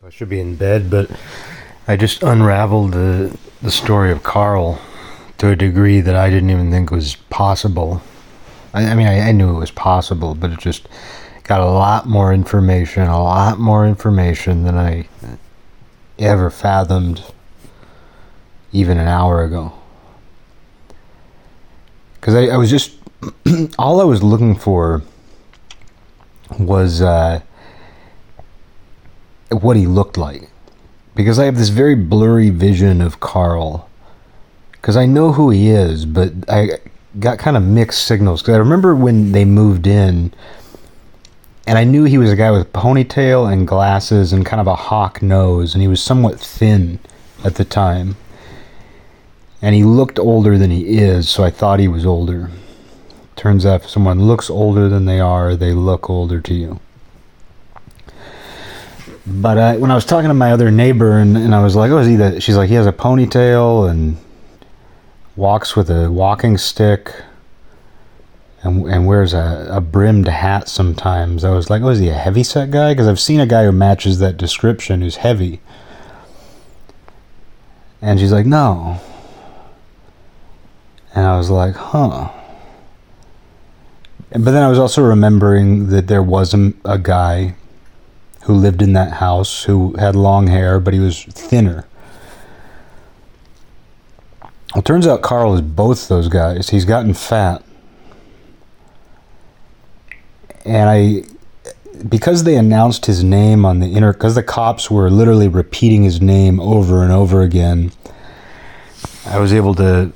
So I should be in bed, but I just unraveled the the story of Carl to a degree that I didn't even think was possible. I, I mean, I, I knew it was possible, but it just got a lot more information, a lot more information than I ever fathomed even an hour ago. Because I, I was just all I was looking for was. Uh, what he looked like. Because I have this very blurry vision of Carl. Because I know who he is, but I got kind of mixed signals. Because I remember when they moved in, and I knew he was a guy with ponytail and glasses and kind of a hawk nose, and he was somewhat thin at the time. And he looked older than he is, so I thought he was older. Turns out if someone looks older than they are, they look older to you. But I, when I was talking to my other neighbor, and, and I was like, "Oh, is he that?" She's like, "He has a ponytail and walks with a walking stick, and and wears a, a brimmed hat sometimes." I was like, "Oh, is he a heavy set guy?" Because I've seen a guy who matches that description who's heavy. And she's like, "No." And I was like, "Huh." But then I was also remembering that there was a, a guy who lived in that house, who had long hair, but he was thinner. Well, turns out Carl is both those guys. He's gotten fat. And I, because they announced his name on the inner, because the cops were literally repeating his name over and over again, I was able to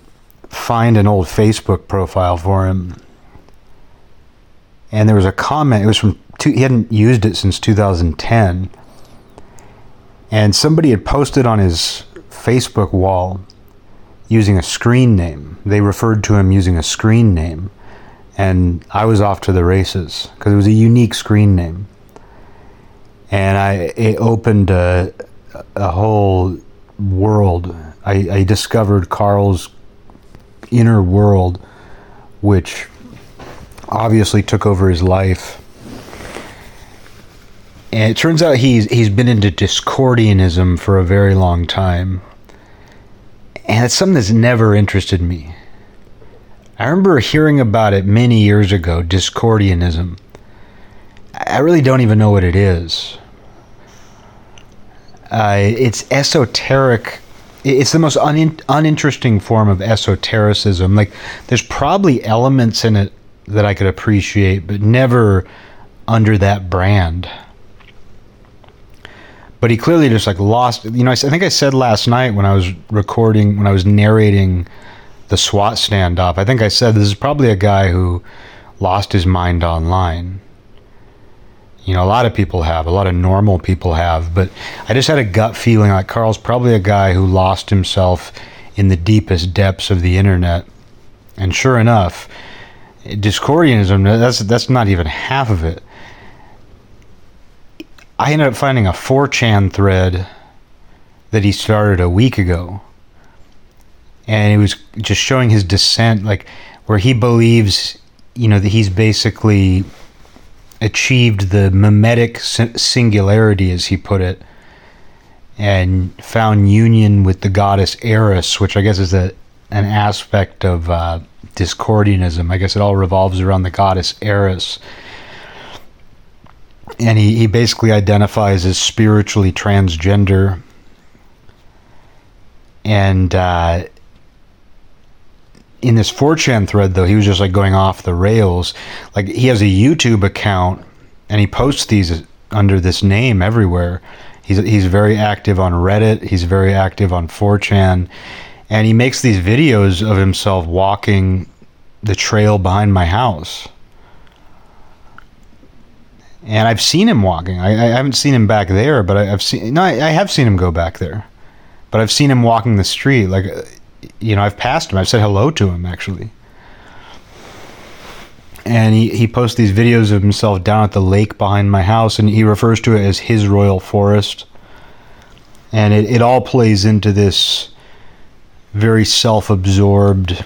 find an old Facebook profile for him. And there was a comment, it was from two, he hadn't used it since 2010, and somebody had posted on his Facebook wall using a screen name. They referred to him using a screen name, and I was off to the races because it was a unique screen name, and I it opened a, a whole world. I, I discovered Carl's inner world, which obviously took over his life and it turns out he's he's been into Discordianism for a very long time. And it's something that's never interested me. I remember hearing about it many years ago, Discordianism. I really don't even know what it is. Uh, it's esoteric. It's the most un- uninteresting form of esotericism. Like, there's probably elements in it that I could appreciate, but never under that brand but he clearly just like lost. You know, I, think I said last night when I was recording, when I was narrating the SWAT standoff, I think I said this is probably a guy who lost his mind online. You know, a lot of people have, a lot of normal people have, but I just had a gut feeling like Carl's probably a guy who lost himself in the deepest depths of the internet. And sure enough, Discordianism, that's, that's not even half of it. I ended up finding a 4chan thread that he started a week ago. And he was just showing his descent, like where he believes, you know, that he's basically achieved the mimetic singularity, as he put it, and found union with the goddess Eris, which I guess is a, an aspect of uh, Discordianism. I guess it all revolves around the goddess Eris. And he, he basically identifies as spiritually transgender. And uh, in this 4chan thread though he was just like going off the rails. Like he has a youtube account and he posts these under this name everywhere. He's, he's very active on reddit. He's very active on 4chan and he makes these videos of himself walking the trail behind my house and I've seen him walking. I, I haven't seen him back there, but I, have seen no, I, I, have seen him go back there, but I've seen him walking the street. Like, you know, I've passed him. I've said hello to him actually, and he he posts these videos of himself down at the lake behind my house, and he refers to it as his royal forest, and it it all plays into this very self-absorbed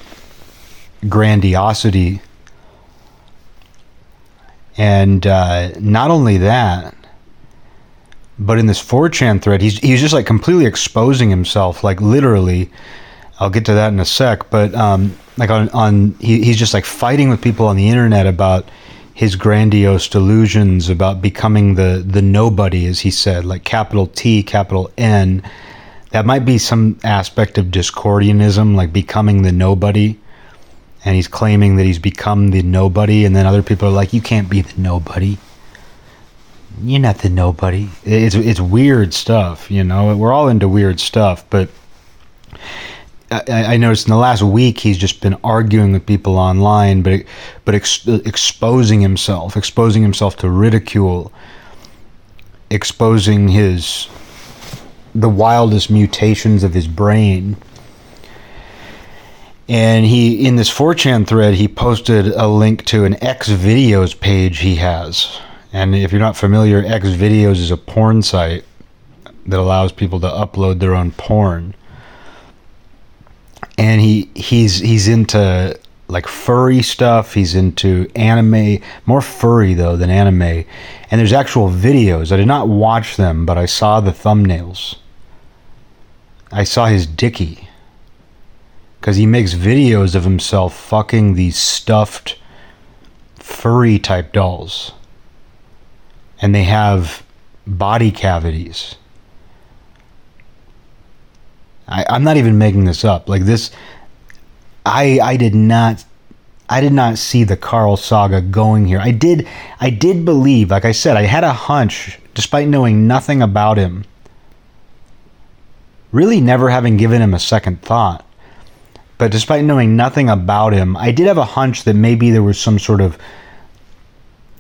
grandiosity and uh, not only that, But in this 4chan thread, he's he's just like completely exposing himself, like literally. I'll get to that in a sec, but um, like on on he, he's just like fighting with people on the internet about his grandiose delusions about becoming the the nobody, as he said, like capital T, capital N. That might be some aspect of Discordianism, like becoming the nobody. And he's claiming that he's become the nobody, and then other people are like, "You can't be the nobody. You're not the nobody." It's it's weird stuff, you know. We're all into weird stuff, but I, I, noticed in the last week he's just been arguing with people online, but but ex, exposing himself, exposing himself to ridicule, exposing his the wildest mutations of his brain. And he in this 4chan thread he posted a link to an X videos page he has. And if you're not familiar, X videos is a porn site that allows people to upload their own porn and he he's he's into like furry stuff. He's into anime, more furry though than anime. And there's actual videos. I did not watch them, but I saw the thumbnails. I saw his dicky. Because he makes videos of himself fucking these stuffed furry type dolls. And they have body cavities. I, I'm not even making this up. Like this, I I did not I did not see the Carl saga going here. I did I did believe, like I said, I had a hunch, despite knowing nothing about him. Really never having given him a second thought. But despite knowing nothing about him, I did have a hunch that maybe there was some sort of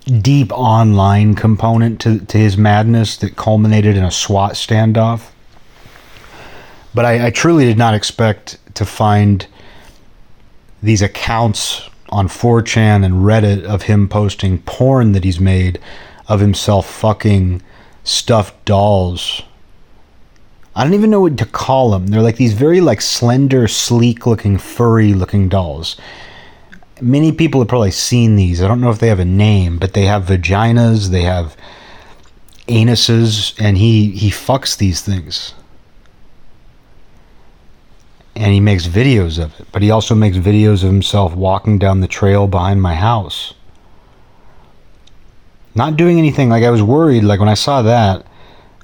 deep online component to, to his madness that culminated in a SWAT standoff. But I, I truly did not expect to find these accounts on 4chan and Reddit of him posting porn that he's made of himself fucking stuffed dolls. I don't even know what to call them. They're like these very like slender, sleek looking, furry looking dolls. Many people have probably seen these. I don't know if they have a name, but they have vaginas, they have anuses, and he he fucks these things and he makes videos of it. But he also makes videos of himself walking down the trail behind my house. Not doing anything. Like I was worried, like when I saw that,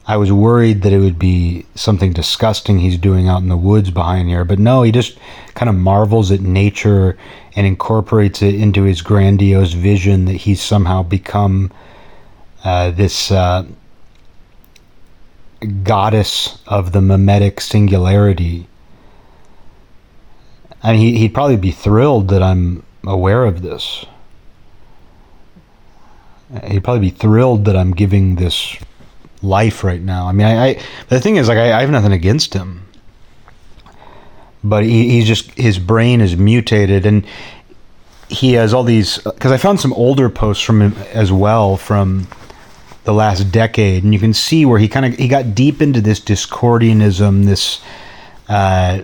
I was worried that it would be something disgusting he's doing out in the woods behind here. But no, he just kind of marvels at nature and incorporates it into his grandiose vision that he's somehow become uh, this uh, goddess of the mimetic singularity and he, he'd probably be thrilled that I'm aware of this. He'd probably be thrilled that I'm giving this life right now. I mean, I, I the thing is, like, I, I, have nothing against him, but he, he's just his brain is mutated, and he has all these. Because I found some older posts from him as well from the last decade, and you can see where he kind of he got deep into this Discordianism, this uh,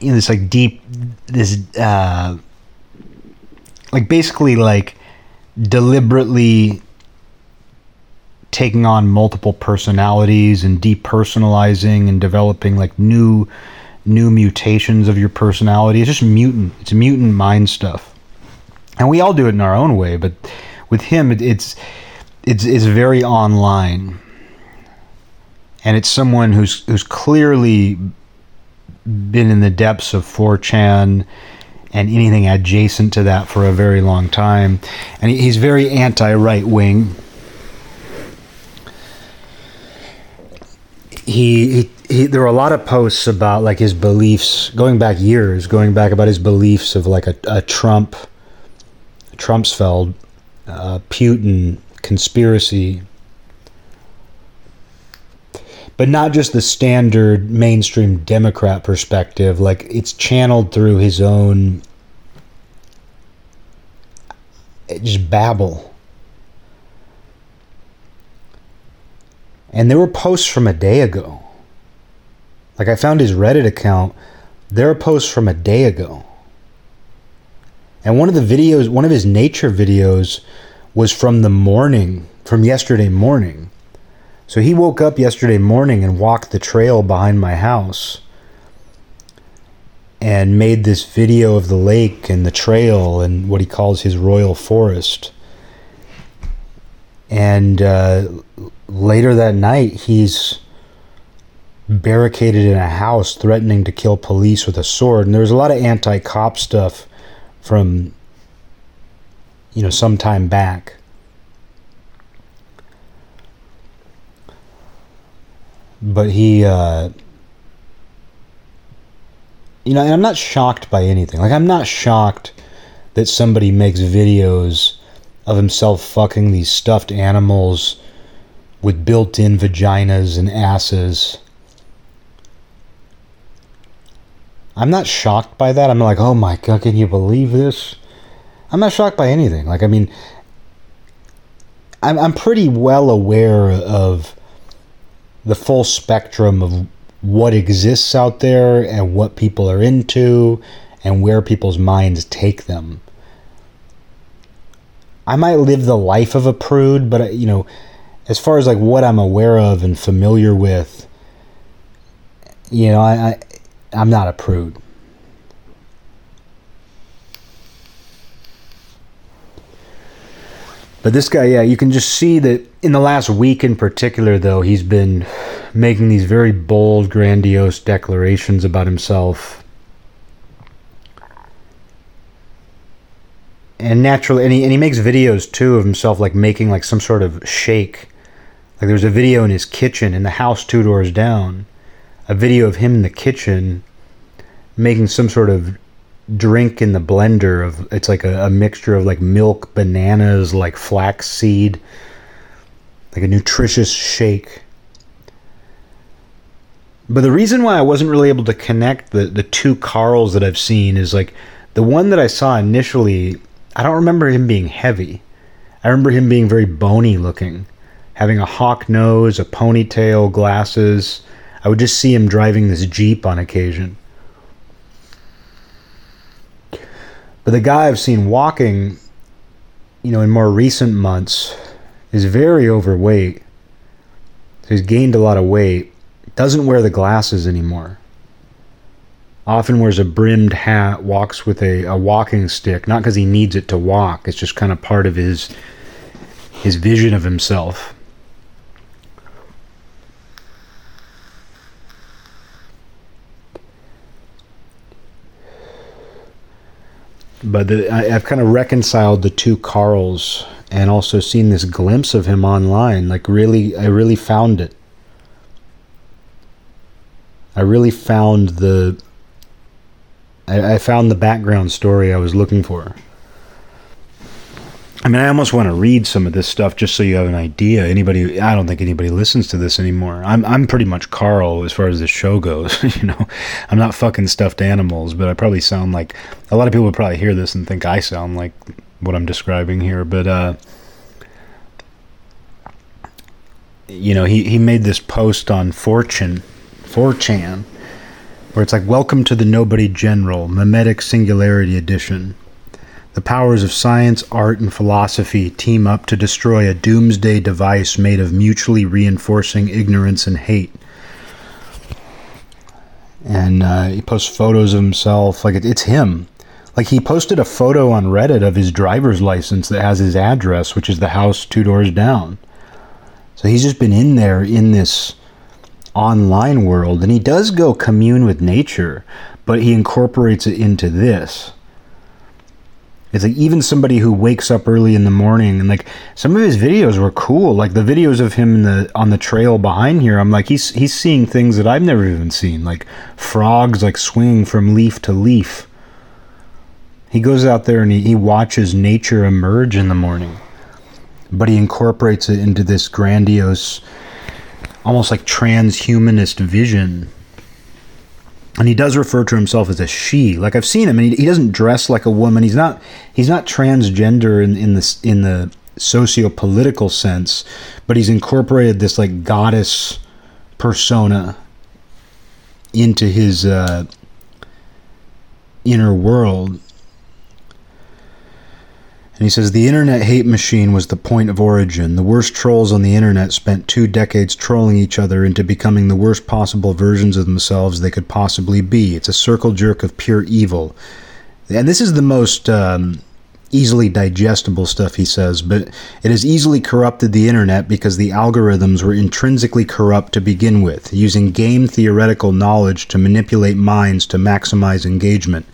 you know this like deep this uh like basically like deliberately taking on multiple personalities and depersonalizing and developing like new new mutations of your personality it's just mutant it's mutant mind stuff and we all do it in our own way but with him it, it's it's it's very online and it's someone who's who's clearly been in the depths of 4chan and anything adjacent to that for a very long time. And he's very anti right wing. He, he, he, there were a lot of posts about like his beliefs going back years, going back about his beliefs of like a, a Trump, Trumpsfeld, uh, Putin conspiracy but not just the standard mainstream Democrat perspective. Like it's channeled through his own just babble. And there were posts from a day ago. Like I found his Reddit account. There are posts from a day ago. And one of the videos, one of his nature videos, was from the morning, from yesterday morning So he woke up yesterday morning and walked the trail behind my house and made this video of the lake and the trail and what he calls his royal forest. And uh, later that night, he's barricaded in a house threatening to kill police with a sword. And there was a lot of anti cop stuff from, you know, some time back. But he, uh, you know, and I'm not shocked by anything. Like, I'm not shocked that somebody makes videos of himself fucking these stuffed animals with built in vaginas and asses. I'm not shocked by that. I'm like, oh my god, can you believe this? I'm not shocked by anything. Like, I mean, I'm, I'm pretty well aware of the full spectrum of what exists out there and what people are into and where people's minds take them. I might live the life of a prude, but you know, as far as like what I'm aware of and familiar with, you know, I, I I'm not a prude. But this guy, yeah, you can just see that in the last week in particular, though, he's been making these very bold, grandiose declarations about himself. And naturally, and he, and he makes videos too of himself, like making like some sort of shake. Like there's a video in his kitchen in the house two doors down, a video of him in the kitchen making some sort of drink in the blender of it's like a, a mixture of like milk, bananas, like flaxseed, like a nutritious shake. But the reason why I wasn't really able to connect the, the two Carls that I've seen is like the one that I saw initially, I don't remember him being heavy. I remember him being very bony looking, having a hawk nose, a ponytail, glasses. I would just see him driving this Jeep on occasion. But the guy I've seen walking, you know, in more recent months is very overweight. So he's gained a lot of weight. Doesn't wear the glasses anymore. Often wears a brimmed hat, walks with a, a walking stick, not because he needs it to walk. It's just kind of part of his his vision of himself. But the, I, have kind of reconciled the two Carls and also seen this glimpse of him online. Like really, I really found it. I really found the. I, I found the background story I was looking for. I mean, I almost want to read some of this stuff just so you have an idea. Anybody, I don't think anybody listens to this anymore. I'm, I'm pretty much Carl as far as the show goes. you know, I'm not fucking stuffed animals, but I probably sound like a lot of people would probably hear this and think I sound like what I'm describing here. But, uh, you know, he, he made this post on Fortune, 4chan, where it's like, Welcome to the Nobody General, Memetic Singularity Edition. The powers of science, art, and philosophy team up to destroy a doomsday device made of mutually reinforcing ignorance and hate. And uh, he posts photos of himself. Like, it, it's him. Like, he posted a photo on Reddit of his driver's license that has his address, which is the house two doors down. So he's just been in there in this online world. And he does go commune with nature, but he incorporates it into this. It's like even somebody who wakes up early in the morning and like some of his videos were cool. Like the videos of him the on the trail behind here, I'm like he's he's seeing things that I've never even seen, like frogs like swinging from leaf to leaf. He goes out there and he, he watches nature emerge in the morning. But he incorporates it into this grandiose almost like transhumanist vision and he does refer to himself as a she. Like I've seen him, and he, he doesn't dress like a woman. He's not he's not transgender in, in the in the socio political sense, but he's incorporated this like goddess persona into his uh, inner world. And he says the internet hate machine was the point of origin. The worst trolls on the internet spent two decades trolling each other into becoming the worst possible versions of themselves they could possibly be. It's a circle jerk of pure evil. And this is the most um, easily digestible stuff, he says, but it has easily corrupted the internet because the algorithms were intrinsically corrupt to begin with, using game theoretical knowledge to manipulate minds to maximize engagement.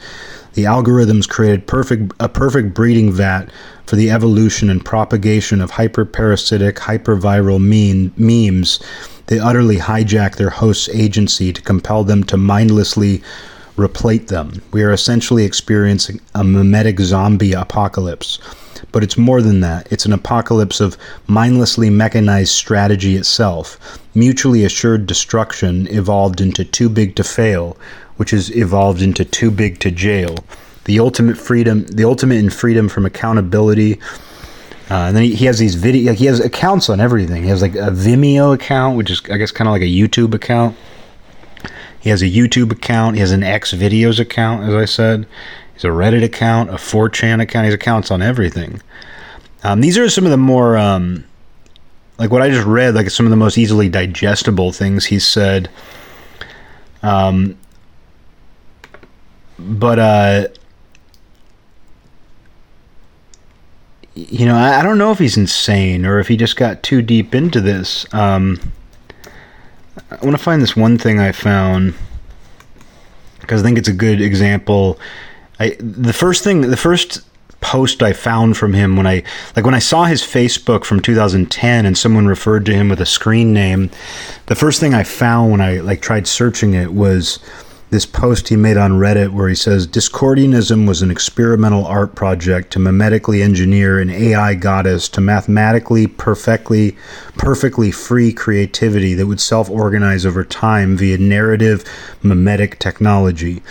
The algorithms created perfect, a perfect breeding vat for the evolution and propagation of hyperparasitic, hyperviral meme, memes. They utterly hijack their host's agency to compel them to mindlessly replate them. We are essentially experiencing a mimetic zombie apocalypse. But it's more than that. It's an apocalypse of mindlessly mechanized strategy itself. Mutually assured destruction evolved into too big to fail, which has evolved into too big to jail. The ultimate freedom, the ultimate in freedom from accountability. Uh, and then he, he has these video, he has accounts on everything. He has like a Vimeo account, which is I guess kind of like a YouTube account. He has a YouTube account. He has an X videos account, as I said. He's a Reddit account, a 4chan account. He has accounts on everything. Um, these are some of the more, um, like what I just read, like some of the most easily digestible things he said. Um, but uh, you know, I, I, don't know if he's insane or if he just got too deep into this. Um, I want to find this one thing I found because I think it's a good example. I the first thing, the first post I found from him when I like when I saw his Facebook from 2010 and someone referred to him with a screen name, the first thing I found when I like tried searching it was this post he made on Reddit where he says Discordianism was an experimental art project to mimetically engineer an AI goddess to mathematically perfectly perfectly free creativity that would self-organize over time via narrative mimetic technology.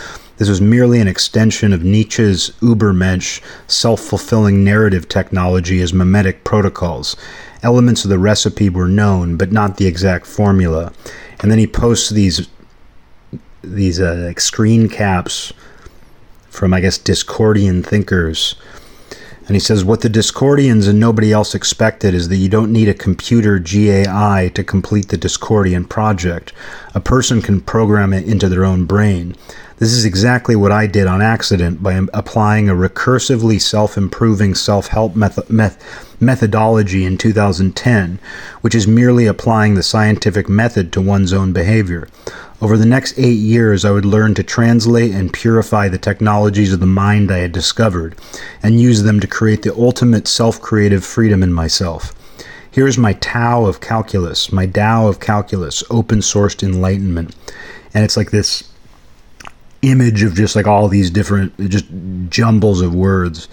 This was merely an extension of Nietzsche's Übermensch self-fulfilling narrative technology as mimetic protocols. Elements of the recipe were known, but not the exact formula. And then he posts these these uh, like screen caps from I guess Discordian thinkers. And he says, What the Discordians and nobody else expected is that you don't need a computer GAI to complete the Discordian project. A person can program it into their own brain. This is exactly what I did on accident by applying a recursively self improving self help. Meth- methodology in 2010, which is merely applying the scientific method to one's own behavior. Over the next eight years, I would learn to translate and purify the technologies of the mind I had discovered and use them to create the ultimate self creative freedom in myself. Here's my Tao of calculus, my Tao of calculus, open sourced enlightenment. And it's like this image of just like all these different, just jumbles of words.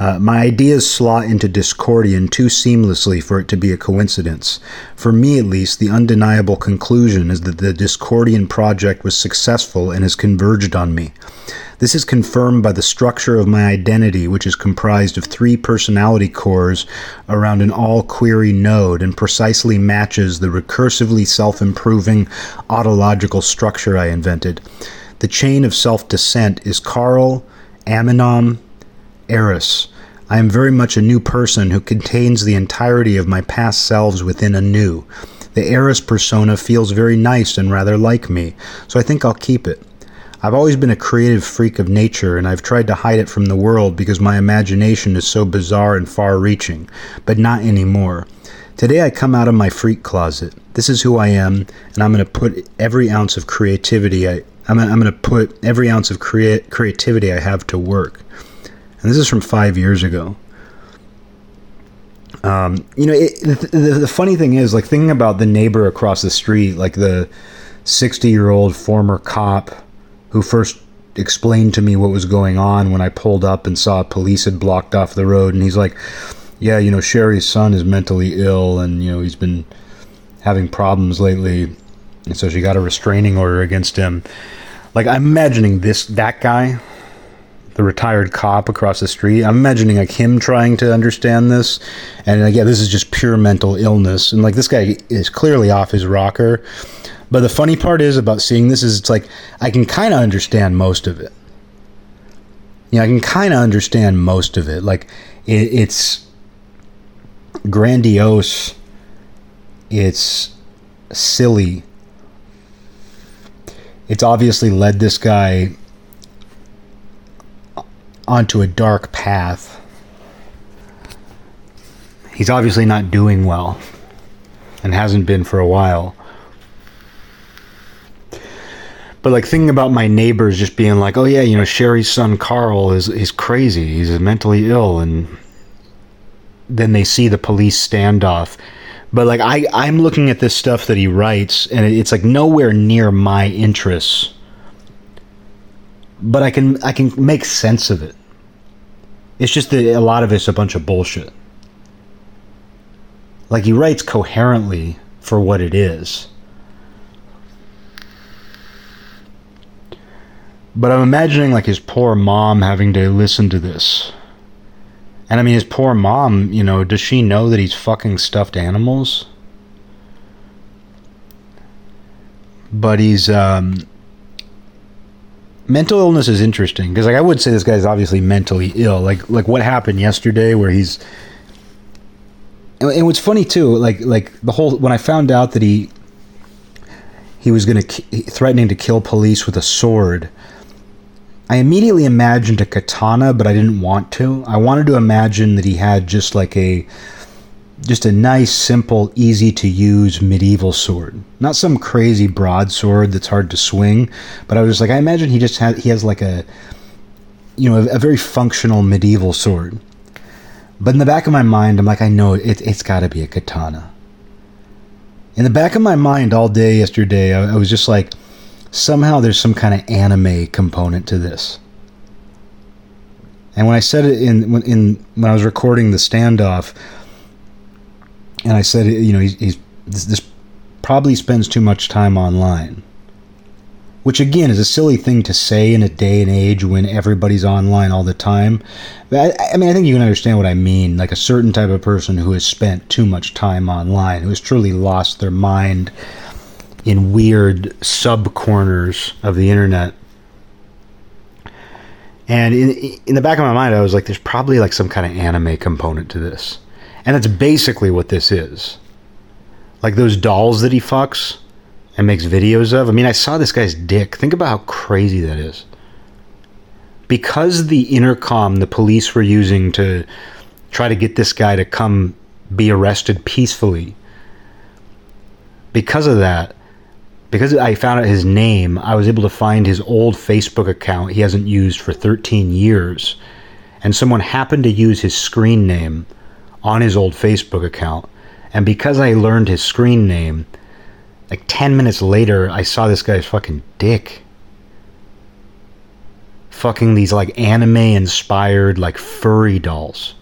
Uh, my ideas slot into Discordian too seamlessly for it to be a coincidence. For me, at least, the undeniable conclusion is that the Discordian project was successful and has converged on me. This is confirmed by the structure of my identity, which is comprised of three personality cores around an all query node and precisely matches the recursively self improving autological structure I invented. The chain of self descent is Carl, Aminom, Eris. I am very much a new person who contains the entirety of my past selves within a new. The Eris persona feels very nice and rather like me, so I think I'll keep it. I've always been a creative freak of nature, and I've tried to hide it from the world because my imagination is so bizarre and far reaching, but not anymore. Today I come out of my freak closet. This is who I am, and I'm going to put every ounce of creativity I, I'm, I'm going to put every ounce of crea- creativity I have to work and this is from five years ago. Um, you know, it, the, the, funny thing is, like, thinking about the neighbor across the street, like the 60 year old former cop who first explained to me what was going on when I pulled up and saw police had blocked off the road. And he's like, Yeah, you know, Sherry's son is mentally ill and, you know, he's been having problems lately. So she got a restraining order against him. Like, I'm imagining this, that guy the retired cop across the street. I'm imagining like him trying to understand this, and yeah, this is just pure mental illness, and like this guy is clearly off his rocker. But the funny part is about seeing this is it's like I can kind of understand most of it. Yeah, I can kind of understand most of it. Like it, it's grandiose. It's silly. It's obviously led this guy onto a dark path. He's obviously not doing well and hasn't been for a while. But like thinking about my neighbors just being like, "Oh yeah, you know, Sherry's son Carl is he's crazy. He's mentally ill," and then they see the police standoff. But like I, I'm looking at this stuff that he writes, and it's like nowhere near my interests. But I can I can make sense of it. It's just that a lot of it's a bunch of bullshit. Like he writes coherently for what it is. But I'm imagining like his poor mom having to listen to this. And I mean his poor mom, you know, does she know that he's fucking stuffed animals? But he's um mental illness is interesting because like I would say this guy's obviously mentally ill. Like like what happened yesterday where he's and, and what's funny too, like like the whole when I found out that he he was going to threatening to kill police with a sword. I immediately imagined a katana, but I didn't want to. I wanted to imagine that he had just like a just a nice, simple, easy to use medieval sword. Not some crazy broadsword that's hard to swing, but I was just like, I imagine he just has he has like a you know a, a very functional medieval sword. But in the back of my mind, I'm like, I know it, it's got to be a katana. In the back of my mind all day yesterday, I, I was just like, somehow there's some kind of anime component to this. And when I said it in when in when I was recording the standoff, and I said, you know, he's, he's this, this probably spends too much time online which again is a silly thing to say in a day and age when everybody's online all the time. But I, I, mean, I think you can understand what I mean. Like a certain type of person who has spent too much time online, who has truly lost their mind in weird sub corners of the internet. And in, in the back of my mind, I was like, there's probably like some kind of anime component to this. And that's basically what this is. Like those dolls that he fucks and makes videos of. I mean, I saw this guy's dick. Think about how crazy that is. Because the intercom the police were using to try to get this guy to come be arrested peacefully, because of that, because I found out his name, I was able to find his old Facebook account he hasn't used for 13 years. And someone happened to use his screen name on his old Facebook account. And because I learned his screen name, like 10 minutes later, I saw this guy's fucking dick. Fucking these like anime inspired, like furry dolls.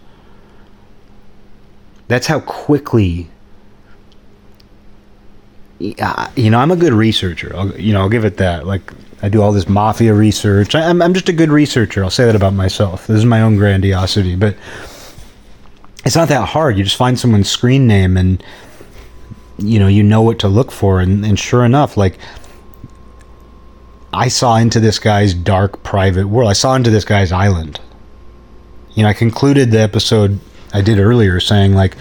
That's how quickly. You know, I'm a good researcher. I'll, you know, I'll give it that. Like, I do all this mafia research. I'm, I'm just a good researcher. I'll say that about myself. This is my own grandiosity. But it's not that hard. You just find someone's screen name and you know you know what to look for and, and sure enough like i saw into this guy's dark private world i saw into this guy's island you know i concluded the episode i did earlier saying like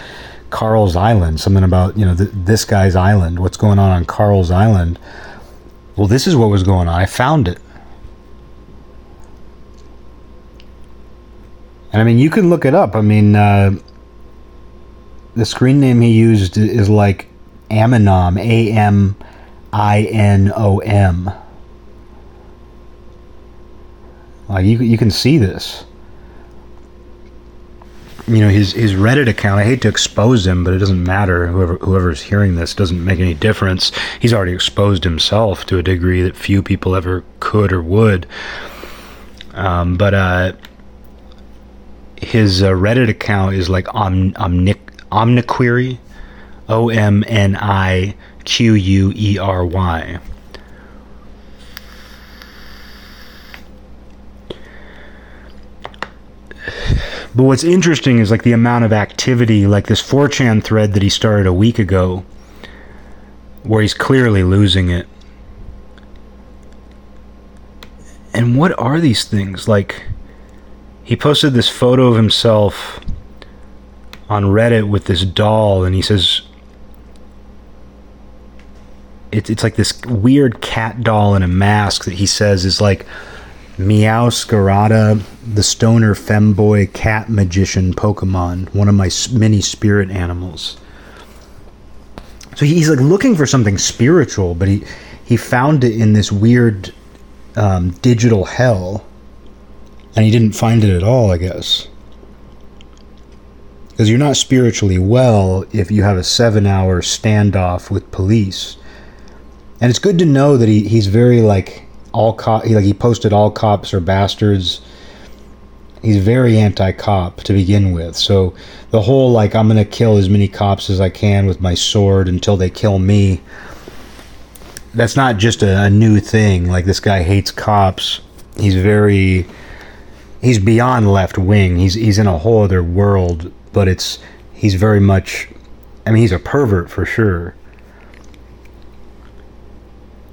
carl's island something about you know th- this guy's island what's going on on carl's island well this is what was going on i found it and i mean you can look it up i mean uh, the screen name he used is like Aminom, A M I N O M. Like you, you can see this. You know his his Reddit account. I hate to expose him, but it doesn't matter. Whoever whoever's hearing this doesn't make any difference. He's already exposed himself to a degree that few people ever could or would. Um, but uh, his uh, Reddit account is like Om, Omnic Omniquery, O M N I Q U E R Y. But what's interesting is like the amount of activity, like this 4chan thread that he started a week ago, where he's clearly losing it. And what are these things? Like, he posted this photo of himself on Reddit with this doll, and he says it's it's like this weird cat doll in a mask that he says is like Meowscarada, the stoner femboy cat magician Pokemon, one of my many spirit animals. So he's like looking for something spiritual, but he he found it in this weird um, digital hell, and he didn't find it at all. I guess because you're not spiritually well if you have a seven-hour standoff with police, and it's good to know that he, he's very like all cop. He, like he posted all cops are bastards. He's very anti-cop to begin with. So the whole like I'm gonna kill as many cops as I can with my sword until they kill me. That's not just a, a new thing. Like this guy hates cops. He's very he's beyond left wing. He's he's in a whole other world, but it's he's very much I mean he's a pervert for sure.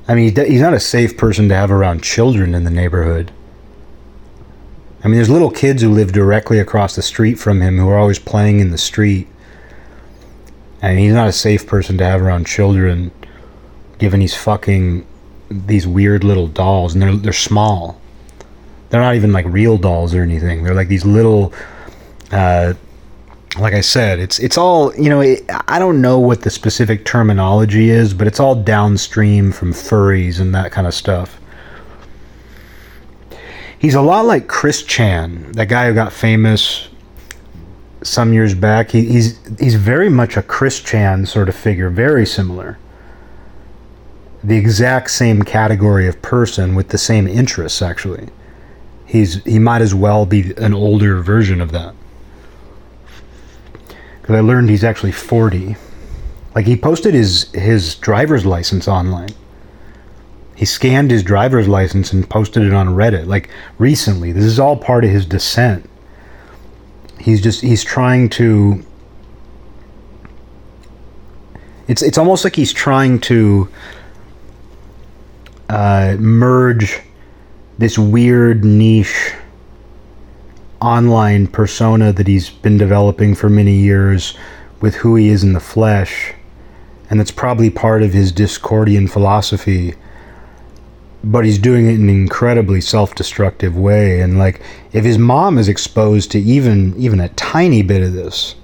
I mean, he's not a safe person to have around children in the neighborhood. I mean, there's little kids who live directly across the street from him who are always playing in the street. And he's not a safe person to have around children, given he's fucking these weird little dolls, and they're they're small. They're not even like real dolls or anything. They're like these little uh, like I said, it's it's all you know. It, I don't know what the specific terminology is, but it's all downstream from furries and that kind of stuff. He's a lot like Chris Chan, that guy who got famous some years back. He, he's he's very much a Chris Chan sort of figure, very similar. The exact same category of person with the same interests, actually. He's he might as well be an older version of that because I learned he's actually 40. Like he posted his his driver's license online. He scanned his driver's license and posted it on Reddit like recently. This is all part of his descent. He's just he's trying to It's it's almost like he's trying to uh, merge this weird niche online persona that he's been developing for many years with who he is in the flesh. And that's probably part of his Discordian philosophy. But he's doing it in an incredibly self-destructive way. And like, if his mom is exposed to even even a tiny bit of this,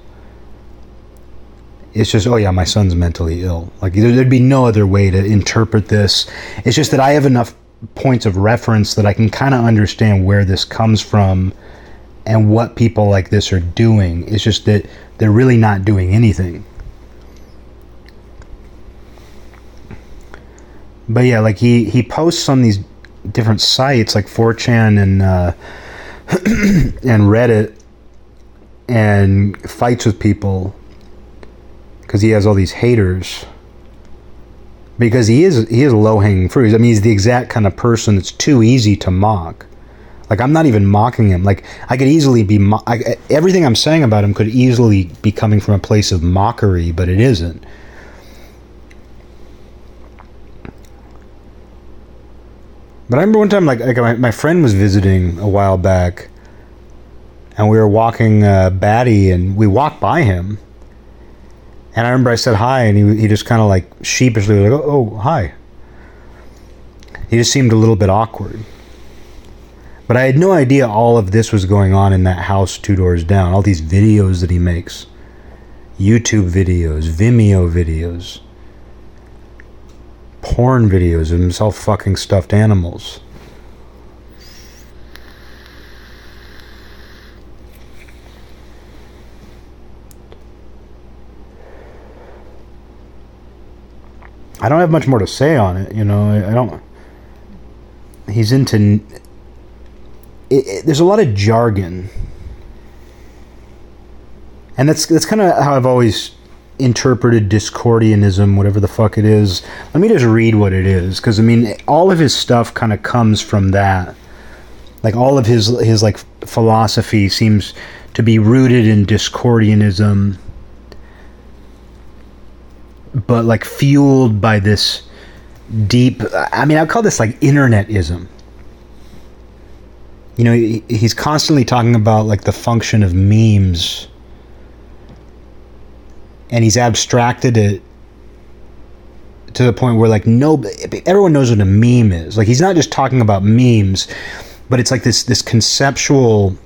it's just, oh yeah, my son's mentally ill. Like there'd be no other way to interpret this. It's just that I have enough points of reference that I can kind of understand where this comes from and what people like this are doing. It's just that they're really not doing anything. But yeah, like he he posts on these different sites like 4chan and uh, and Reddit and fights with people because he has all these haters because he is he is low hanging fruit. I mean, he's the exact kind of person that's too easy to mock. Like I'm not even mocking him. Like I could easily be mo- I, everything I'm saying about him could easily be coming from a place of mockery, but it isn't. But I remember one time, like, like my, my friend was visiting a while back, and we were walking uh, Batty, and we walked by him. And I remember I said hi, and he, he just kind of like sheepishly was like, oh, oh, hi. He just seemed a little bit awkward. But I had no idea all of this was going on in that house two doors down. All these videos that he makes YouTube videos, Vimeo videos, porn videos of himself fucking stuffed animals. I don't have much more to say on it, you know. I, don't. He's into it, it, there's a lot of jargon, and that's that's kind of how I've always interpreted Discordianism, whatever the fuck it is. Let me just read what it is, because I mean, all of his stuff kind of comes from that. Like all of his his like philosophy seems to be rooted in Discordianism, but like fueled by this deep. I mean, I call this like internetism you know, he's constantly talking about like the function of memes. And he's abstracted it to the point where like no everyone knows what a meme is. Like he's not just talking about memes but it's like this this conceptual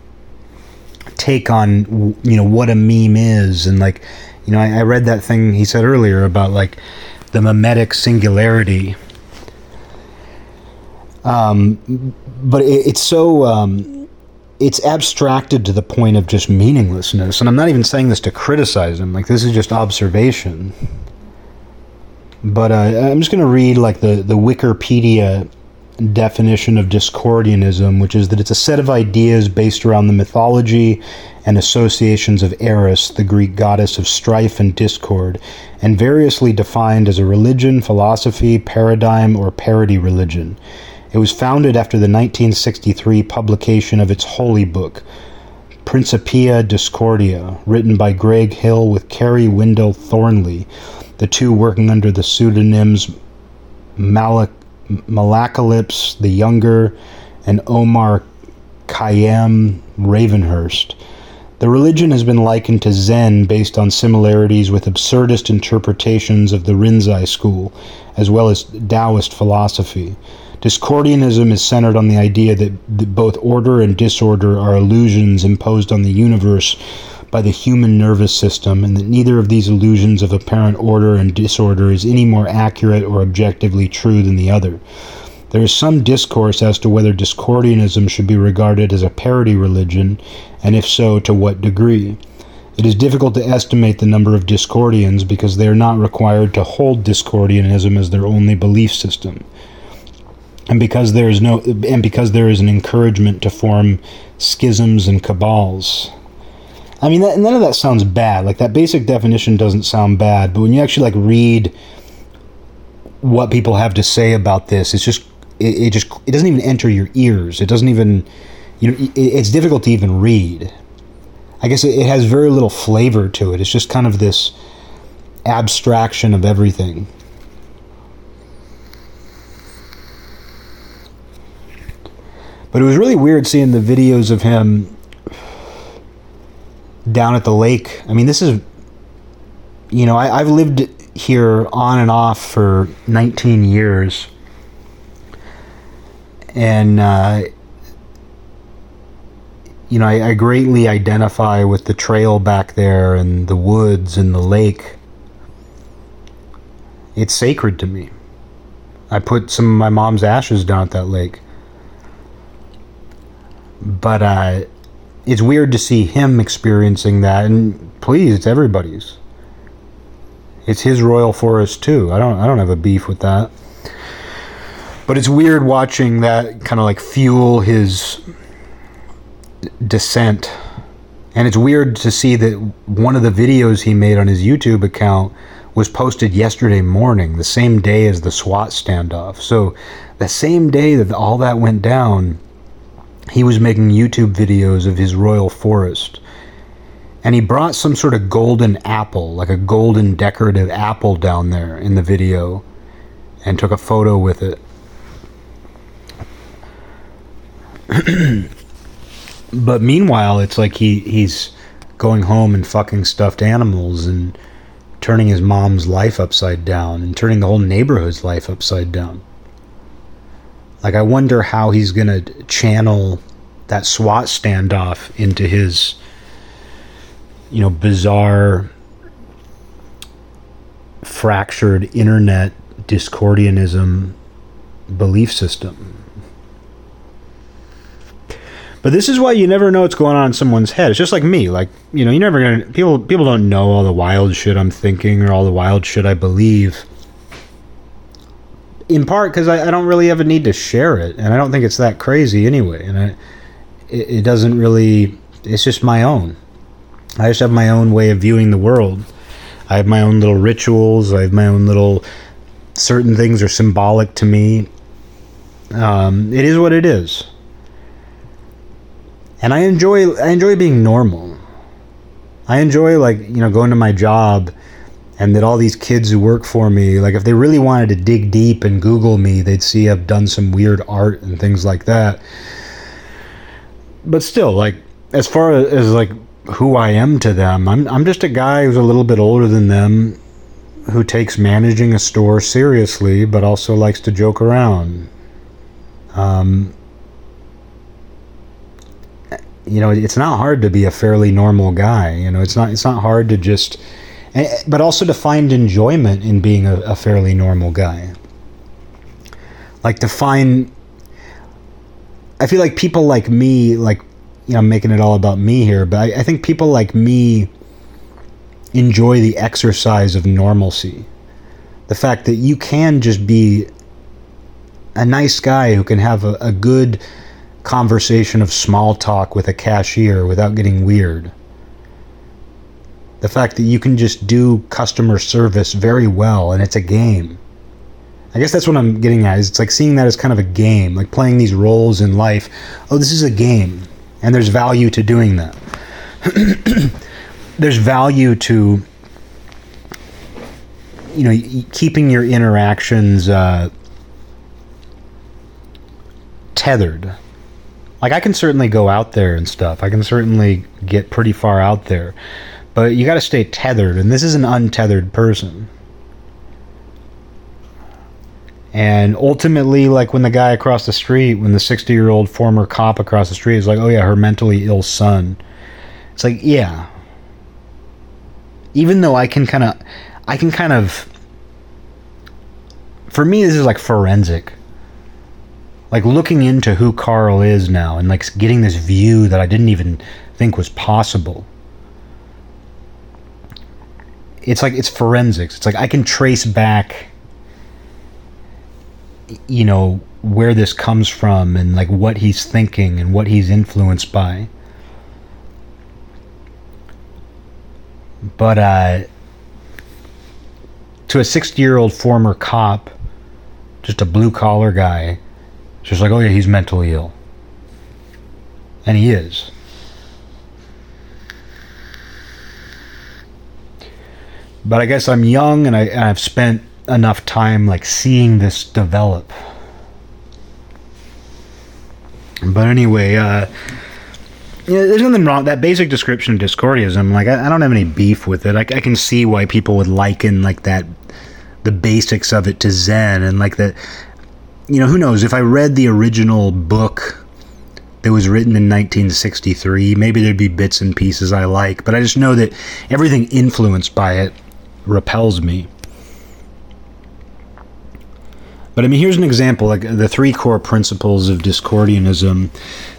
take on you know what a meme is. And like you know I, I read that thing he said earlier about like the mimetic singularity. Um, but it, it's so um, it's abstracted to the point of just meaninglessness. And i'm not even saying this to criticize him like this is just observation. But uh, i'm just going to read like the, the wikipedia definition of discordianism which is that it's a set of ideas based around the mythology and associations of eris the greek goddess of strife and discord and variously defined as a religion philosophy paradigm or parody religion it was founded after the 1963 publication of its holy book, Principia Discordia, written by Greg Hill with Kerry Wendell Thornley, the two working under the pseudonyms Malak- Malaclypse the Younger and Omar Khayyam Ravenhurst. The religion has been likened to Zen based on similarities with absurdist interpretations of the Rinzai school, as well as Taoist philosophy. Discordianism is centered on the idea that both order and disorder are illusions imposed on the universe by the human nervous system, and that neither of these illusions of apparent order and disorder is any more accurate or objectively true than the other. There is some discourse as to whether Discordianism should be regarded as a parody religion, and if so, to what degree. It is difficult to estimate the number of Discordians because they are not required to hold Discordianism as their only belief system and because there is no and because there is an encouragement to form schisms and cabals. I mean that, none of that sounds bad. Like that basic definition doesn't sound bad but when you actually like read what people have to say about this it's just it, it just it doesn't even enter your ears. It doesn't even you know it, it's difficult to even read. I guess it, it has very little flavor to it. It's just kind of this abstraction of everything But it was really weird seeing the videos of him down at the lake. I mean, this is, you know, I, have lived here on and off for 19 years. And, uh, you know, I, I greatly identify with the trail back there and the woods and the lake. It's sacred to me. I put some of my mom's ashes down at that lake but uh, it's weird to see him experiencing that. And please, it's everybody's. It's his royal forest too. I don't. I don't have a beef with that. But it's weird watching that kind of like fuel his descent. And it's weird to see that one of the videos he made on his YouTube account was posted yesterday morning, the same day as the SWAT standoff. So, the same day that all that went down, he was making YouTube videos of his royal forest. And he brought some sort of golden apple, like a golden decorative apple down there in the video, and took a photo with it. but meanwhile, it's like he, he's going home and fucking stuffed animals and turning his mom's life upside down and turning the whole neighborhood's life upside down. Like, I wonder how he's going to channel that SWAT standoff into his, you know, bizarre, fractured internet discordianism belief system. But this is why you never know what's going on in someone's head. It's just like me. Like, you know, you never gonna people people don't know all the wild shit I'm thinking or all the wild shit I believe in part because I, I, don't really have a need to share it, and I don't think it's that crazy anyway. And I, it, it doesn't really. It's just my own. I just have my own way of viewing the world. I have my own little rituals. I have my own little. Certain things are symbolic to me. Um, it is what it is, and I enjoy. I enjoy being normal. I enjoy like you know going to my job and that all these kids who work for me, like if they really wanted to dig deep and Google me, they'd see I've done some weird art and things like that. But still, like as far as like who I am to them. I'm I'm just a guy who's a little bit older than them who takes managing a store seriously but also likes to joke around. Um, you know, it's not hard to be a fairly normal guy. You know, it's not it's not hard to just Eh, but also to find enjoyment in being a, a fairly normal guy. Like to find I feel like people like me, like you know, I'm making it all about me here, but I, I think people like me enjoy the exercise of normalcy. The fact that you can just be a nice guy who can have a, a good conversation of small talk with a cashier without getting weird. The fact that you can just do customer service very well and it's a game. I guess that's what I'm getting at. Is it's like seeing that as kind of a game, like playing these roles in life. Oh, this is a game, and there's value to doing that. there's value to you know keeping your interactions uh, tethered. Like I can certainly go out there and stuff. I can certainly get pretty far out there, but you got to stay tethered. And this is an untethered person. And ultimately, like when the guy across the street, when the 60 year old former cop across the street is like, oh yeah, her mentally ill son. It's like, yeah. Even though I can kind of, I can kind of, for me, this is like forensic. Like looking into who Carl is now and like getting this view that I didn't even think was possible. It's like, it's forensics. It's like I can trace back you know where this comes from and like what he's thinking and what he's influenced by. But uh to a 60 year old former cop just a blue collar guy just like oh yeah he's mentally ill. And he is but i guess i'm young and, I, and i've spent enough time like seeing this develop. But anyway, uh, yeah, there's nothing wrong. That basic description of Discordianism, like I, I don't have any beef with it. I, I can see why people would liken like that, the basics of it to Zen, and like that. You know, who knows? If I read the original book that was written in 1963, maybe there'd be bits and pieces I like. But I just know that everything influenced by it repels me. But I mean, here's an example like the three core principles of Discordianism.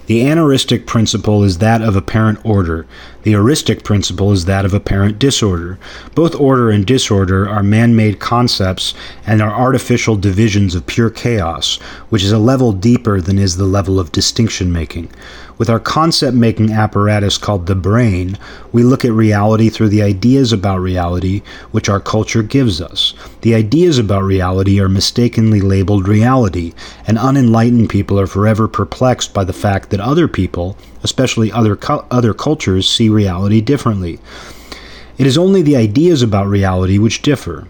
The aneristic principle is that of apparent order. The heuristic principle is that of apparent disorder. Both order and disorder are man made concepts and are artificial divisions of pure chaos, which is a level deeper than is the level of distinction making. With our concept making apparatus called the brain, we look at reality through the ideas about reality which our culture gives us. The ideas about reality are mistakenly labeled reality, and unenlightened people are forever perplexed by the fact that other people, especially other, cu- other cultures, see reality differently. It is only the ideas about reality which differ.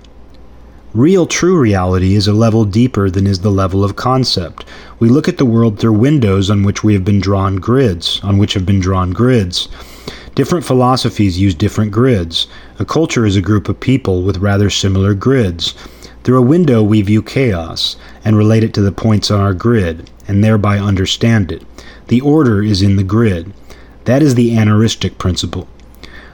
Real true reality is a level deeper than is the level of concept. We look at the world through windows on which we have been drawn grids, on which have been drawn grids. Different philosophies use different grids. A culture is a group of people with rather similar grids. Through a window, we view chaos and relate it to the points on our grid, and thereby understand it. The order is in the grid. That is the aneristic principle.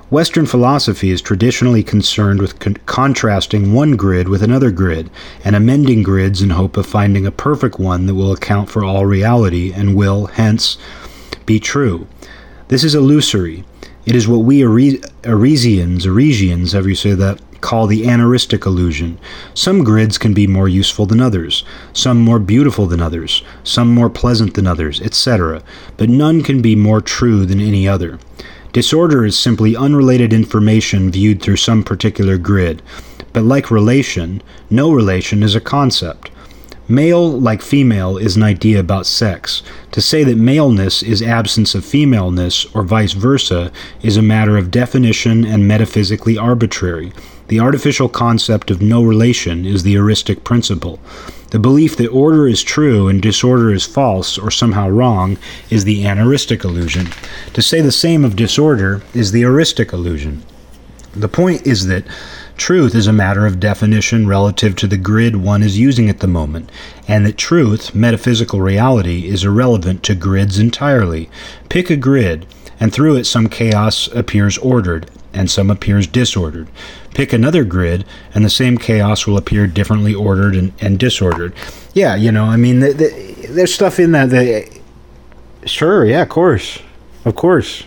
Western philosophy is traditionally concerned with con- contrasting one grid with another grid and amending grids in hope of finding a perfect one that will account for all reality and will, hence, be true. This is illusory. It is what we Aresians, Aresians, however you say that, call the aneristic illusion. Some grids can be more useful than others, some more beautiful than others, some more pleasant than others, etc., but none can be more true than any other. Disorder is simply unrelated information viewed through some particular grid, but like relation, no relation is a concept. Male, like female, is an idea about sex. To say that maleness is absence of femaleness, or vice versa, is a matter of definition and metaphysically arbitrary. The artificial concept of no relation is the heuristic principle. The belief that order is true and disorder is false or somehow wrong is the aneristic illusion. To say the same of disorder is the heuristic illusion. The point is that truth is a matter of definition relative to the grid one is using at the moment, and that truth, metaphysical reality, is irrelevant to grids entirely. Pick a grid, and through it some chaos appears ordered, and some appears disordered. Pick another grid, and the same chaos will appear differently ordered and, and disordered. Yeah, you know, I mean, the, the, there's stuff in that that. Sure, yeah, of course. Of course.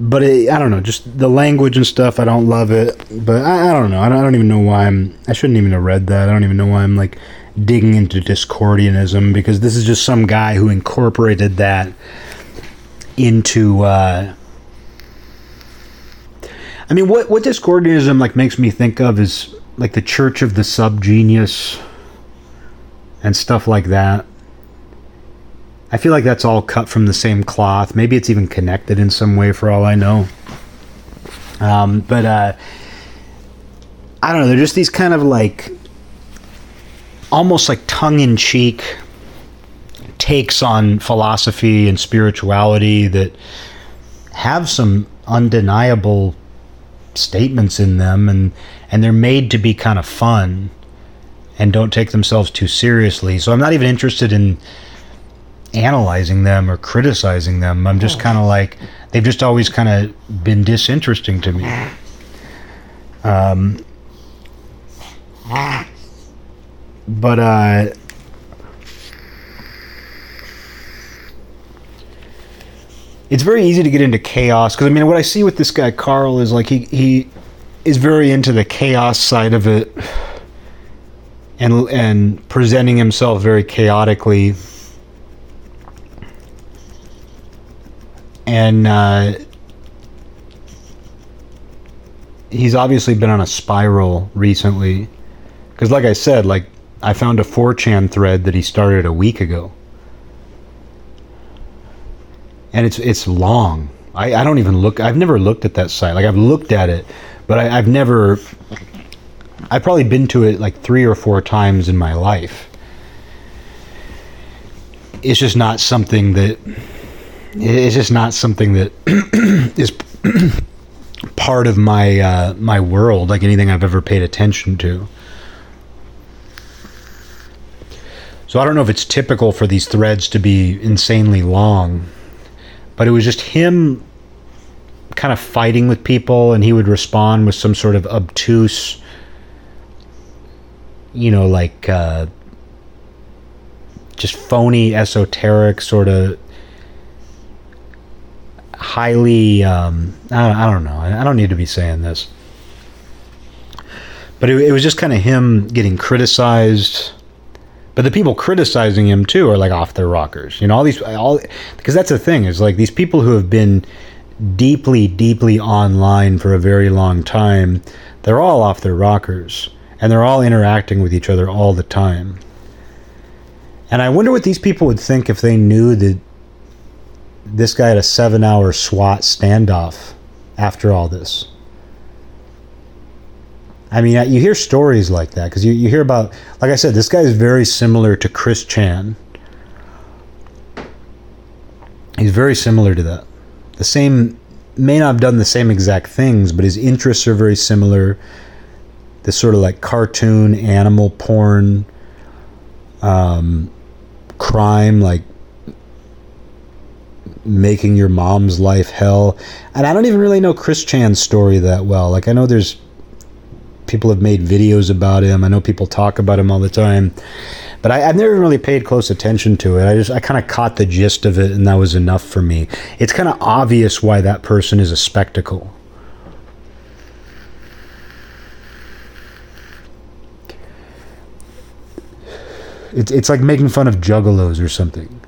But it, I don't know, just the language and stuff. I don't love it, but I, I don't know. I don't, I don't even know why I'm. I shouldn't even have read that. I don't even know why I'm like digging into Discordianism because this is just some guy who incorporated that into uh, I mean what what Discordianism like makes me think of is like the church of the subgenius and stuff like that. I feel like that's all cut from the same cloth. Maybe it's even connected in some way for all I know. Um, but uh, I don't know. They're just these kind of like almost like tongue in cheek takes on philosophy and spirituality that have some undeniable statements in them and and they're made to be kind of fun and don't take themselves too seriously. So I'm not even interested in analyzing them or criticizing them. I'm just kind of like they've just always kind of been disinteresting to me. Um, but uh, it's very easy to get into chaos because I mean, what I see with this guy Carl is like he he is very into the chaos side of it, and and presenting himself very chaotically, and uh, he's obviously been on a spiral recently because, like I said, like I found a 4chan thread that he started a week ago and it's it's long. I, I don't even look. I've never looked at that site. Like I've looked at it, but I, I've never. I've probably been to it like three or four times in my life. It's just not something that. It's just not something that is part of my uh, my world, like anything I've ever paid attention to. So I don't know if it's typical for these threads to be insanely long but it was just him kind of fighting with people and he would respond with some sort of obtuse you know like uh, just phony esoteric sort of highly um, I, don't, I don't know. I don't need to be saying this. But it, it was just kind of him getting criticized but the people criticizing him too are like off their rockers. You know, all these all because that's the thing is like these people who have been deeply, deeply online for a very long time, they're all off their rockers and they're all interacting with each other all the time. And I wonder what these people would think if they knew that this guy had a seven hour SWAT standoff after all this. I mean, you hear stories like that because you, you hear about, like I said, this guy is very similar to Chris Chan. He's very similar to that. The same, may not have done the same exact things, but his interests are very similar. This sort of like cartoon, animal porn, um, crime, like making your mom's life hell. And I don't even really know Chris Chan's story that well. Like, I know there's people have made videos about him. I know people talk about him all the time, but I, have never really paid close attention to it. I just I kind of caught the gist of it, and that was enough for me. It's kind of obvious why that person is a spectacle. It's it's like making fun of juggalos or something,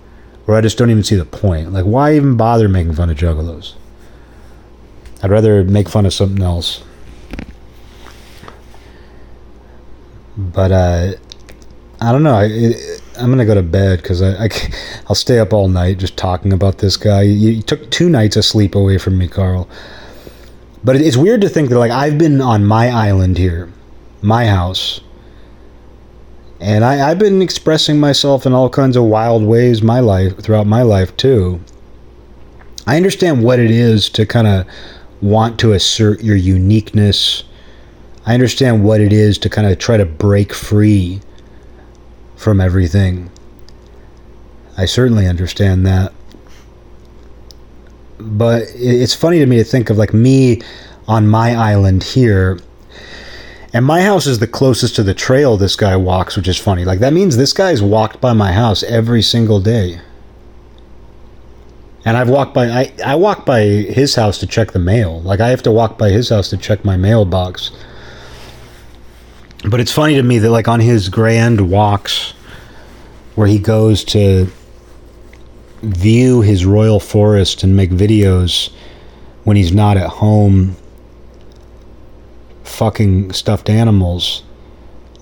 where I just don't even see the point. Like, why even bother making fun of juggalos? I'd rather make fun of something else. But uh, I don't know. I, i'm gonna go to bed because I, I will stay up all night just talking about this guy. You, you, took two nights of sleep away from me, Carl. But it's weird to think that like I've been on my island here, my house, and I, I've been expressing myself in all kinds of wild ways my life throughout my life too. I understand what it is to kind of want to assert your uniqueness. I understand what it is to kind of try to break free from everything. I certainly understand that. But it's funny to me to think of like me on my island here. And my house is the closest to the trail this guy walks, which is funny. Like, that means this guy's walked by my house every single day. And I've walked by, I, I walk by his house to check the mail. Like, I have to walk by his house to check my mailbox but it's funny to me that like on his grand walks where he goes to view his royal forest and make videos when he's not at home fucking stuffed animals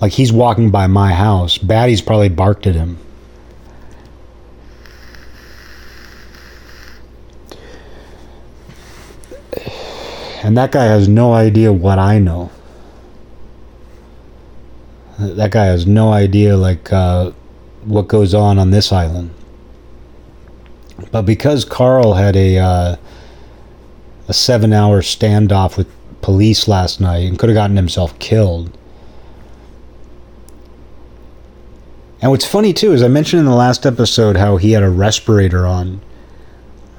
like he's walking by my house. Batty's probably barked at him. And that guy has no idea what I know that guy has no idea like uh, what goes on on this island. But because Carl had a uh, a seven hour standoff with police last night and could have gotten himself killed. And what's funny too is I mentioned in the last episode how he had a respirator on.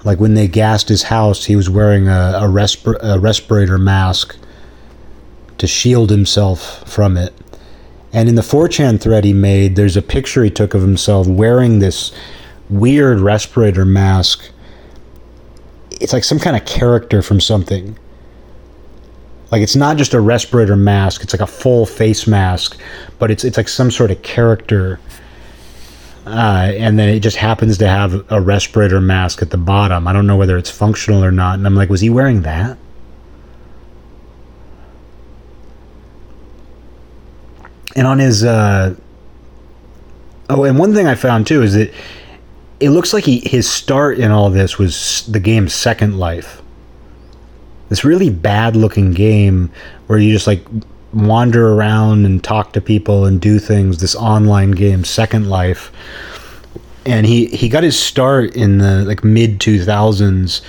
Like when they gassed his house, he was wearing a, a, a respirator mask to shield himself from it. And in the 4chan thread he made, there's a picture he took of himself wearing this weird respirator mask. It's like some kind of character from something. Like it's not just a respirator mask, it's like a full face mask, but it's it's like some sort of character. Uh, and then it just happens to have a respirator mask at the bottom. I don't know whether it's functional or not. And I'm like, was he wearing that? And on his uh, oh, and one thing I found too is that it looks like he his start in all this was the game Second Life. This really bad looking game where you just like wander around and talk to people and do things. This online game, Second Life, and he he got his start in the like mid two thousands,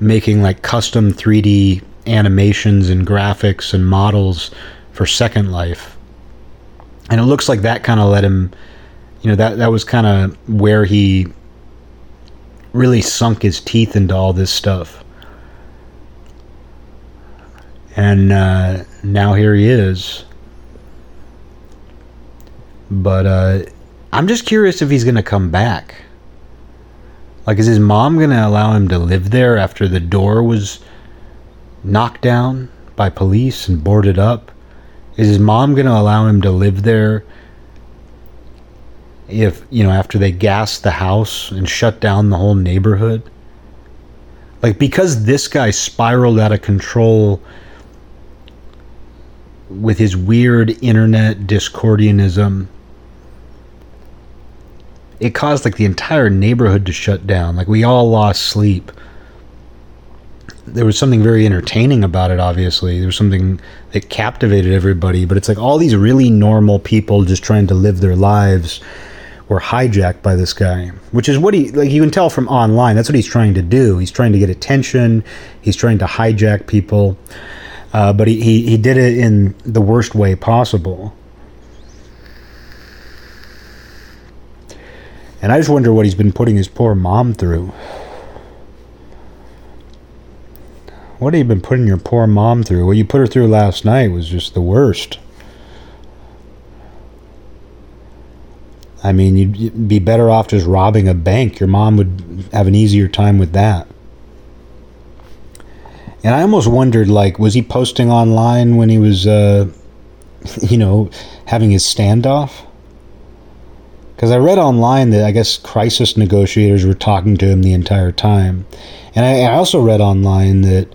making like custom three D animations and graphics and models for Second Life and it looks like that kind of let him you know that that was kind of where he really sunk his teeth into all this stuff. And uh, now here he is. But uh, i'm just curious if he's going to come back. Like is his mom going to allow him to live there after the door was knocked down by police and boarded up is his mom going to allow him to live there if, you know, after they gas the house and shut down the whole neighborhood? Like, because this guy spiraled out of control with his weird internet discordianism, it caused like the entire neighborhood to shut down. Like, we all lost sleep there was something very entertaining about it obviously. There was something that captivated everybody but it's like all these really normal people just trying to live their lives were hijacked by this guy which is what he like you can tell from online that's what he's trying to do. He's trying to get attention. He's trying to hijack people. Uh, but he, he, he did it in the worst way possible. And i just wonder what he's been putting his poor mom through What have you been putting your poor mom through? What you put her through last night was just the worst. I mean, you'd be better off just robbing a bank. Your mom would have an easier time with that. And I almost wondered, like, was he posting online when he was, uh, you know, having his standoff? Because I read online that I guess crisis negotiators were talking to him the entire time. And I, I also read online that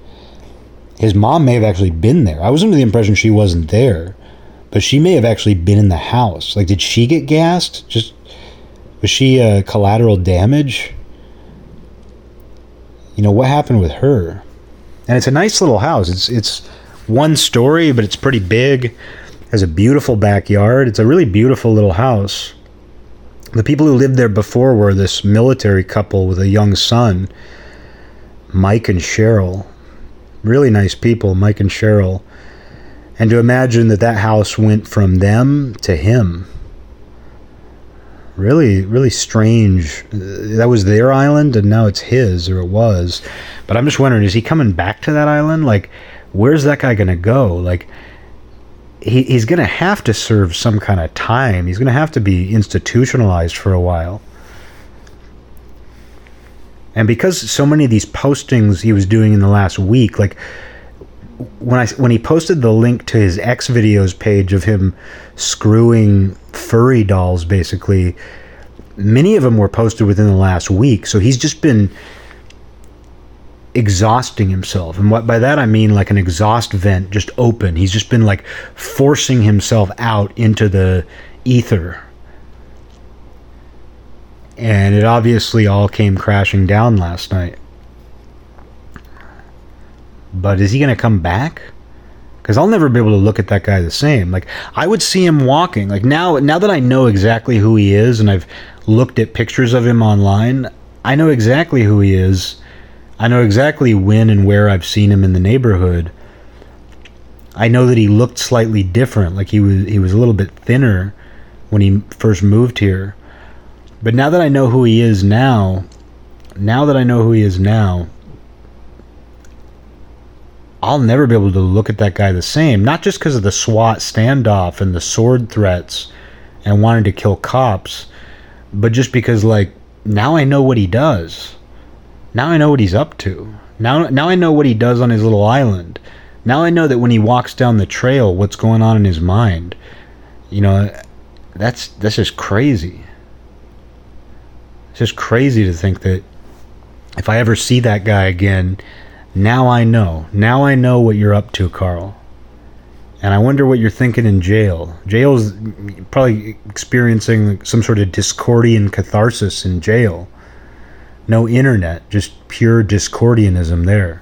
his mom may have actually been there. I was under the impression she wasn't there, but she may have actually been in the house. Like, did she get gassed? Just was she uh, collateral damage? You know what happened with her? And it's a nice little house. It's it's one story, but it's pretty big. Has a beautiful backyard. It's a really beautiful little house. The people who lived there before were this military couple with a young son, Mike and Cheryl. Really nice people, Mike and Cheryl. And to imagine that that house went from them to him. Really, really strange. Uh, that was their island, and now it's his, or it was. But I'm just wondering, is he coming back to that island? Like, where's that guy going to go? Like, he, he's going to have to serve some kind of time. He's going to have to be institutionalized for a while. And because so many of these postings he was doing in the last week, like when I when he posted the link to his X videos page of him screwing furry dolls, basically, many of them were posted within the last week. So he's just been exhausting himself. And what by that I mean like an exhaust vent just open. He's just been like forcing himself out into the ether. And it obviously all came crashing down last night. But is he going to come back? Cuz I'll never be able to look at that guy the same. Like I would see him walking. Like now now that I know exactly who he is and I've looked at pictures of him online, I know exactly who he is I know exactly when and where I've seen him in the neighborhood. I know that he looked slightly different, like he was he was a little bit thinner when he first moved here. But now that I know who he is now, now that I know who he is now, I'll never be able to look at that guy the same. Not just because of the SWAT standoff and the sword threats and wanting to kill cops, but just because, like, now I know what he does. Now I know what he's up to. Now, now I know what he does on his little island. Now I know that when he walks down the trail, what's going on in his mind. You know, that's that's just crazy. Just crazy to think that if I ever see that guy again, now I know. Now I know what you're up to, Carl. And I wonder what you're thinking in jail. Jail's probably experiencing some sort of Discordian catharsis in jail no internet, just pure Discordianism there.